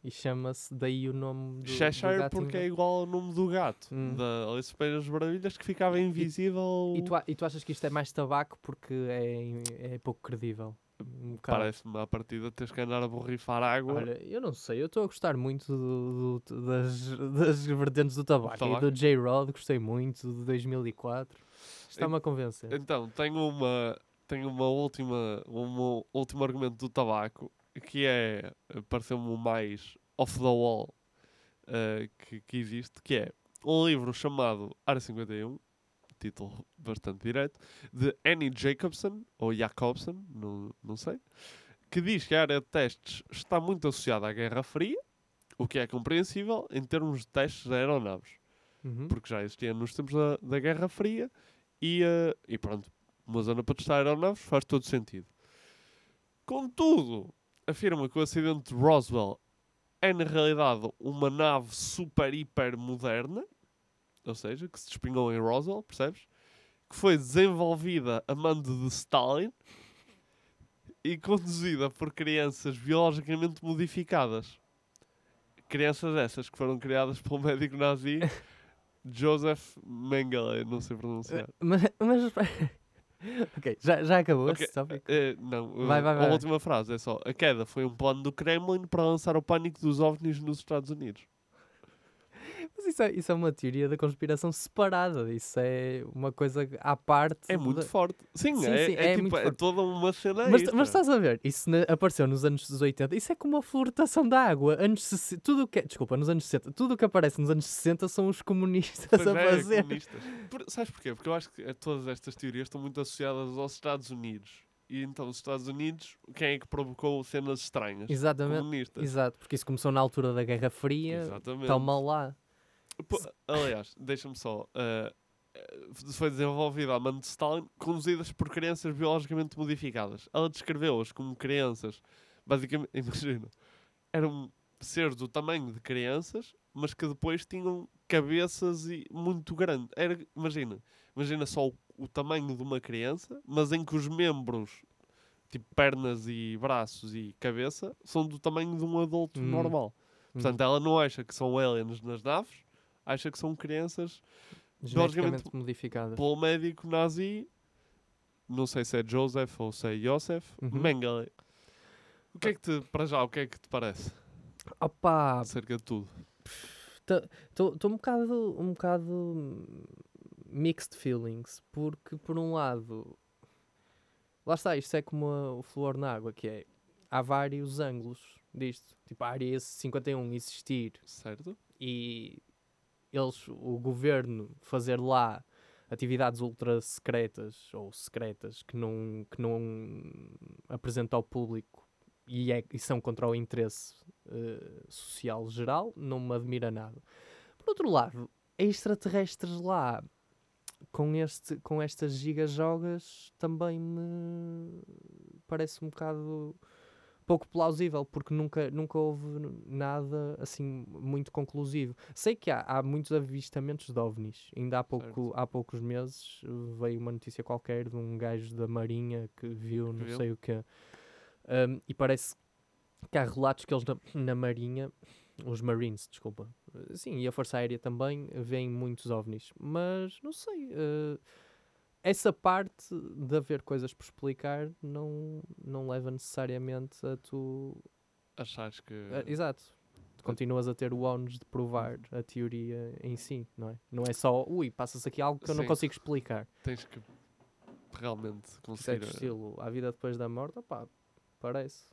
E chama-se daí o nome do, do Cheshire gato porque é igual ao nome do gato, Hum. da Alice das Maravilhas, que ficava invisível. E tu, a- e tu achas que isto é mais tabaco porque é, é pouco credível? Um. Parece-me à partida teres que andar a borrifar água. Olha, eu não sei, eu estou a gostar muito do- do- das, das vertentes do tabaco. E tabaco? do J-Rod gostei muito, de 2004. Está-me a convencer. Então, tenho uma, tenho uma última, um último argumento do tabaco, que é, pareceu-me o mais off the wall eh, que, que existe, que é um livro chamado Área 51, título bastante direto, de Annie Jacobson, ou Jacobson, não, não sei, que diz que a área de testes está muito associada à Guerra Fria, o que é compreensível em termos de testes de aeronaves Uhum. porque já existia nos tempos da, da Guerra Fria e, eh, e pronto, uma zona para testar aeronaves faz todo sentido. Contudo, afirma que o acidente de Roswell é na realidade uma nave super hiper moderna, ou seja, que se despinhou em Roswell, percebes? Que foi desenvolvida a mando de Stalin e conduzida por crianças biologicamente modificadas. Crianças essas que foram criadas pelo médico nazi Joseph Mengele, não sei pronunciar. Mas, mas ok, já, já acabou Ok, esse tópico? eh, não, Vai, eh, vai, a vai. última frase é só: a queda foi um plano do Kremlin para lançar o pânico dos ovnis nos Estados Unidos. Isso é, isso é uma teoria da conspiração separada. Isso é uma coisa à parte. É muito da- forte. Sim, Sim, é, sim, é é tipo, é forte. toda uma cena Mas, mas estás a ver, isso apareceu nos anos 80, isso é como a fluortação da água. Anos 60, tudo o que é, desculpa, nos anos 60, tudo o que aparece nos anos 60 são os comunistas Pois a é, fazer. comunistas. Por- sabes porquê? Porque eu acho que todas estas teorias estão muito associadas aos Estados Unidos. E então, os Estados Unidos, quem é que provocou cenas estranhas? Exatamente. Comunistas. Exato, porque isso começou na altura da Guerra Fria. Exatamente. Mal lá. Aliás, deixa-me só. eh, foi desenvolvida a mano de Stalin, conduzidas por crianças biologicamente modificadas. Ela descreveu-as como crianças, basicamente, imagina, eram seres do tamanho de crianças, mas que depois tinham cabeças e muito grandes. Era, imagina, imagina só o, o tamanho de uma criança, mas em que os membros, tipo pernas e braços e cabeça, são do tamanho de um adulto Hum. normal. Portanto, ela não acha que são aliens nas naves, acha que são crianças Geneticamente modificadas. pelo médico nazi, não sei se é Joseph ou se é Joseph, Uhum. Mengele. O que é que te, para já, o que é que te parece Opa, acerca de tudo? estou um bocado, um bocado mixed feelings, porque por um lado, lá está, isto é como a- o flor na água, que é, há vários ângulos disto. Tipo, a área 51 existir Certo? e eles, o governo, fazer lá atividades ultra secretas ou secretas que não, que não apresenta ao público e, é, e são contra o interesse eh, social geral, não me admira nada. Por outro lado, extraterrestres lá com, este, com estas gigajogas também me parece um bocado pouco plausível, porque nunca, nunca houve nada assim muito conclusivo. Sei que há, há muitos avistamentos de ovnis. Ainda há, pouco, há poucos meses eh, veio uma notícia qualquer de um gajo da Marinha que viu não Viu? sei o que. e parece que há relatos que eles na, na Marinha, os Marines, desculpa, eh, sim, e a Força Aérea também, veem muitos ovnis. Mas não sei. eh, essa parte de haver coisas por explicar não, não leva necessariamente a tu. Achares que. a- exato. Tu continuas a ter o ónus de provar a teoria em si, não é? Não é só, ui, passa-se aqui algo que eu não Sim. consigo explicar. Tens que realmente Certo conseguir. eh, estilo, a vida depois da morte, opá, parece.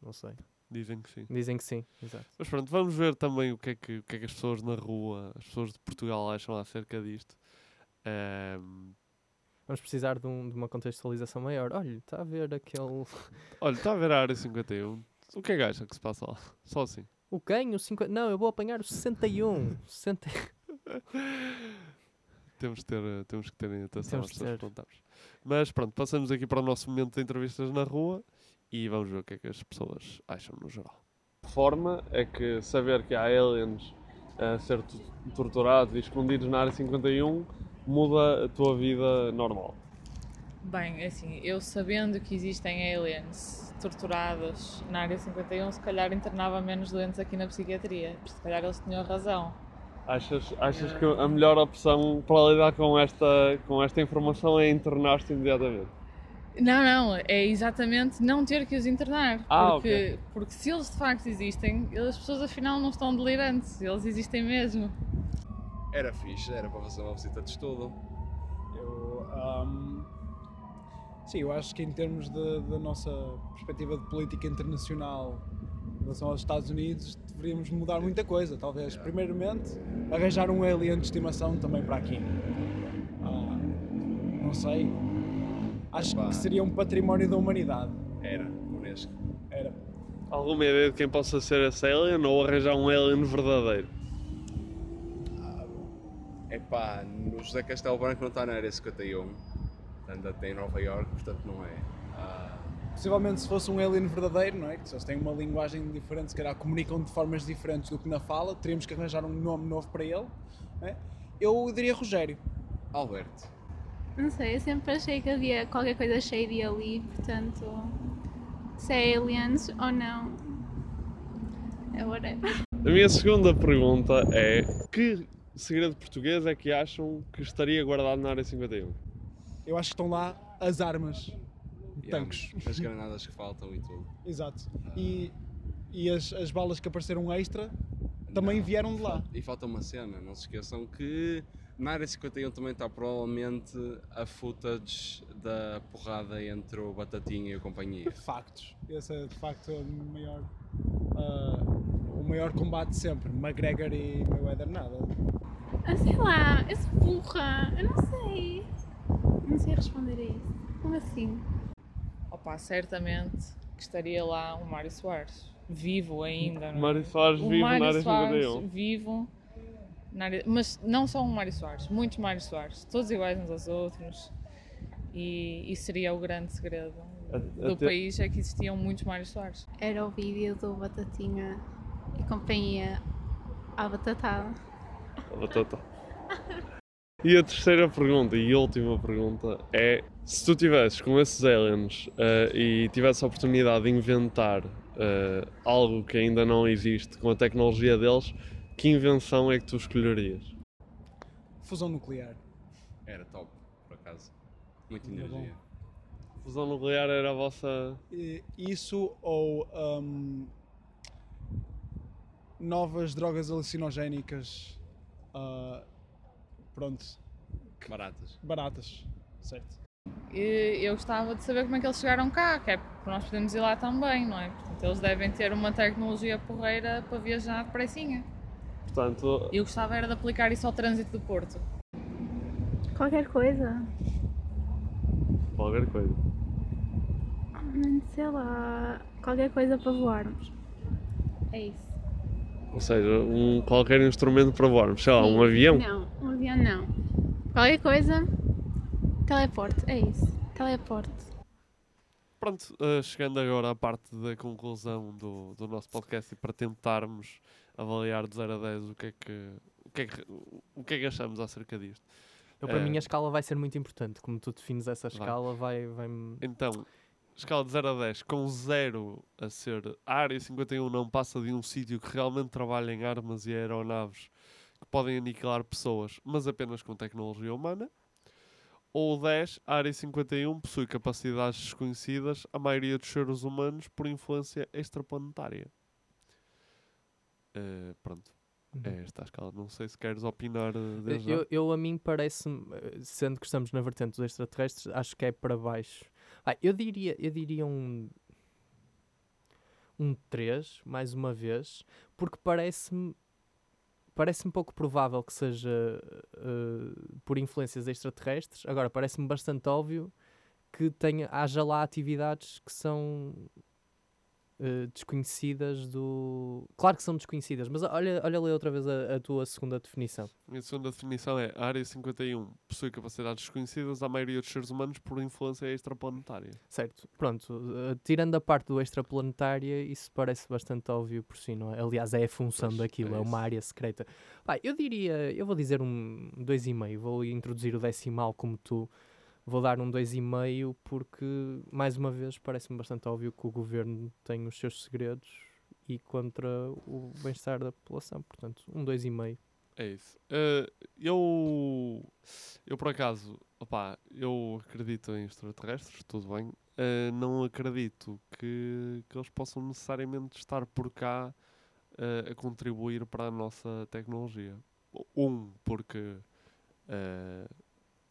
Não sei. Dizem que sim. Dizem que sim, exato. Mas pronto, vamos ver também o que, é que, o que é que as pessoas na rua, as pessoas de Portugal acham acerca disto. Ehm, Vamos precisar de, um- de uma contextualização maior. Olha, está a ver aquele. olha, está a ver a área 51. O que é que acha que se passa lá? Só assim. O quem? O 50. Não, eu vou apanhar o 61. 60... Temos, de ter, eh, temos que ter em atenção às pessoas ter. que perguntamos. Mas pronto, passamos aqui para o nosso momento de entrevistas na rua e vamos ver o que é que as pessoas acham no geral. Forma é que saber que há aliens a ser torturados e escondidos na área 51 muda a tua vida normal. Bem, é assim, eu sabendo que existem aliens torturados na área 51, se calhar internava menos doentes aqui na psiquiatria. Se calhar eles tinham razão. Achas, achas que a melhor opção para lidar com esta, com esta informação é internar-te imediatamente? Não, não, é exatamente não ter que os internar. Ah, porque, porque se eles de facto existem, as pessoas afinal não estão delirantes, eles existem mesmo. Era fixe, era para fazer uma visita de estudo. Eu, ahm, sim, eu acho que em termos da nossa perspectiva de política internacional em relação aos Estados Unidos, deveríamos mudar muita coisa. Talvez, primeiramente, arranjar um alien de estimação também para aqui. Ah, não sei. Acho que seria um património da humanidade. Era, Unesco. Era. Alguma ideia de quem possa ser esse alien ou arranjar um alien verdadeiro? Pá, no José Castelo Branco não está na área 51. Anda até em Nova York, portanto não é. Ah, Possivelmente se fosse um alien verdadeiro, não é? Que se eles têm uma linguagem diferente, se calhar comunicam de formas diferentes do que na fala, teríamos que arranjar um nome novo para ele. é? Eu diria Rogério. Alberto. Não sei, eu sempre achei que havia qualquer coisa shady ali, portanto, se é aliens ou não, é whatever. A minha segunda pergunta é: que segredo português é que acham que estaria guardado na área 51? Eu acho que estão lá as armas, E tanques. As granadas que faltam e tudo. Exato. E, e as, as balas que apareceram extra também vieram de lá. E falta uma cena, não se esqueçam que na área 51 também está provavelmente a footage da porrada entre o Batatinha e a companhia. Factos. Esse é de facto o maior, ah, o maior combate de sempre. McGregor e Mayweather nada. Ah, sei lá, eu sou burra, eu não sei. Não sei responder a isso. Como assim? Opa, certamente que estaria lá o Mário Soares, vivo ainda. não é? Mário Soares o vivo na área Soares 51. vivo área... Mas não só um Mário Soares, muitos Mário Soares, todos iguais uns aos outros. E isso seria o grande segredo A- do até- país, é que existiam muitos Mário Soares. Era o vídeo do Batatinha e companhia à batatada. A batata. E a terceira pergunta e última pergunta é: se tu tivesses com esses aliens eh, e tivesse a oportunidade de inventar eh, algo que ainda não existe com a tecnologia deles, que invenção é que tu escolherias? Fusão nuclear. Era top. Muita energia. Fusão nuclear era a vossa. Isso ou ahm, novas drogas alucinogénicas ah, pronto, Baratas. baratas, certo? E eu gostava de saber como é que eles chegaram cá, que é porque nós podemos ir lá também, não é? Portanto, eles devem ter uma tecnologia porreira para viajar depressinha. Portanto, Eu gostava era de aplicar isso ao trânsito do Porto. Qualquer coisa. Qualquer coisa. Hum, Sei lá. Qualquer coisa para voarmos. É isso. Ou seja, um, qualquer instrumento para voarmos, sei lá, um avião. Não, um avião não. Qualquer coisa. Teleporte, é isso. Teleporte. Pronto, eh, chegando agora à parte da conclusão do, do nosso podcast e para tentarmos avaliar de 0 a 10 o que é que, o que, é que, o que, é que achamos acerca disto. Eu, para Eh, mim, a escala vai ser muito importante. Como tu defines essa Vai. escala, vai. vai Então, escala de 0 a 10, com 0 a ser a área 51 não passa de um sítio que realmente trabalha em armas e aeronaves que podem aniquilar pessoas, mas apenas com tecnologia humana. Ou 10, a área 51 possui capacidades desconhecidas à maioria dos seres humanos por influência extraplanetária. Eh, pronto, é esta a escala. Não sei se queres opinar eh, desde já. Eu, eu, a mim parece-me, eh, sendo que estamos na vertente dos extraterrestres, acho que é para baixo. Ah, eu diria, eu diria um um 3, mais uma vez, porque parece-me parece-me pouco provável que seja eh, por influências extraterrestres. Agora, parece-me bastante óbvio que tenha, haja lá atividades que são eh, desconhecidas do. Claro que são desconhecidas, mas olha, olha ali outra vez a, a tua segunda definição. A minha segunda definição é a área 51 possui capacidades desconhecidas à maioria dos seres humanos por influência extraplanetária. Certo, pronto. eh, tirando a parte do extraplanetária, isso parece bastante óbvio por si, não é? Aliás, é a função daquilo, é, uma área secreta. Pá, eu diria, eu vou dizer um 2,5, vou introduzir o decimal como tu. Vou dar um 2,5 porque, mais uma vez, parece-me bastante óbvio que o governo tem os seus segredos e contra o bem-estar da população. Portanto, um 2,5. É isso. Eh, eu, eu por acaso, opá, eu acredito em extraterrestres, tudo bem. Eh, não acredito que, que eles possam necessariamente estar por cá eh, a contribuir para a nossa tecnologia. Um, porque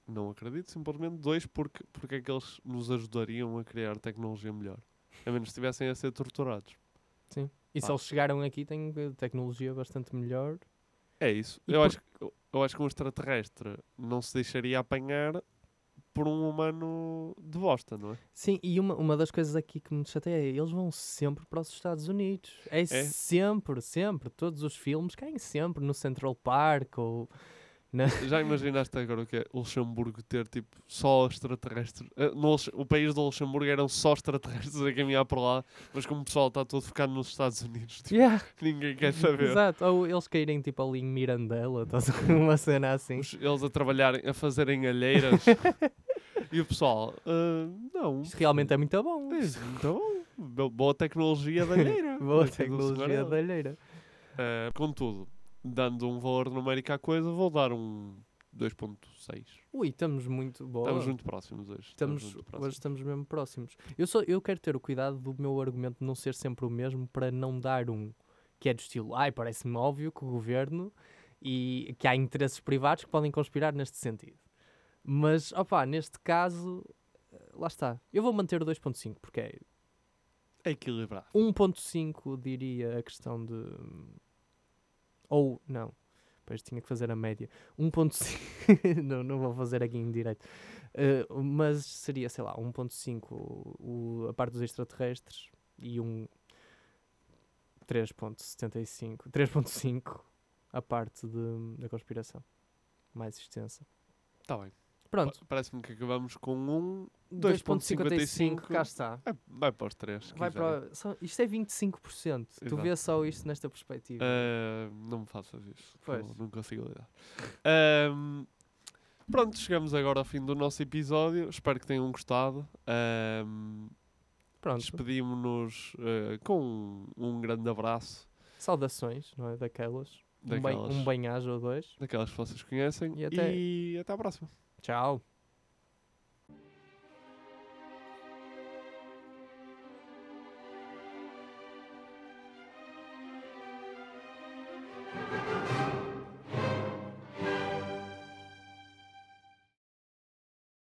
não acredito, simplesmente. Dois, porque, porque é que eles nos ajudariam a criar tecnologia melhor. A menos que estivessem a ser torturados. Sim. E se eles chegaram aqui, têm tecnologia bastante melhor. É isso. E Eu, por- acho, que- eu, eu acho que um extraterrestre não se deixaria apanhar por um humano de bosta, não é? Sim, e uma, uma das coisas aqui que me chateia é eles vão sempre para os Estados Unidos. É, sempre, sempre. Todos os filmes caem sempre no Central Park ou. Na... Já imaginaste agora o que é Luxemburgo ter tipo só extraterrestres? Eh, no o país do Luxemburgo eram só extraterrestres a caminhar por lá, mas como o pessoal está todo focado nos Estados Unidos, tipo, Yeah. ninguém quer saber. Exato, ou eles caírem tipo ali em Mirandela, uma cena assim. Os- Eles a trabalharem, a fazerem alheiras. e o pessoal, "Ah, não. Isto realmente é muito bom. É, muito bom. Bo- Boa tecnologia da alheira. Boa tecnologia da alheira. Eh, contudo, dando um valor numérico à coisa, vou dar um 2.6. Ui, estamos muito boa. Estamos muito próximos hoje. Estamos, muito próximos. hoje estamos mesmo próximos. Eu, só, eu quero ter o cuidado do meu argumento não ser sempre o mesmo para não dar um que é do estilo, ai, parece-me óbvio que o governo e que há interesses privados que podem conspirar neste sentido. Mas, opá, neste caso, eh, lá está. Eu vou manter o 2.5 porque é É equilibrado. 1.5 diria a questão de. Ou, não. Depois tinha que fazer a média. 1.5. não, não vou fazer aqui em direito. Eh, mas seria, sei lá, 1.5 o, a parte dos extraterrestres e um 3.75. 3.5 a parte de, da conspiração. Mais extensa. Está Tá bem. Pronto. Pa- Parece-me que acabamos com um 2.55, 2.55. cá está. É, vai para os 3. Vai para, só- isto é 25%. Tu Exato. vês só isto nesta perspectiva. Eh, não me faças isso. Pois. Não, não consigo lidar. Pronto, chegamos agora ao fim do nosso episódio. Espero que tenham gostado. Ahm, Pronto. Despedimos-nos eh, com um, um grande abraço. Saudações, não é? Daquelas. Um, Daquelas. um bem-aja ou dois. Daquelas que vocês conhecem. E até- e até à próxima. Ciao.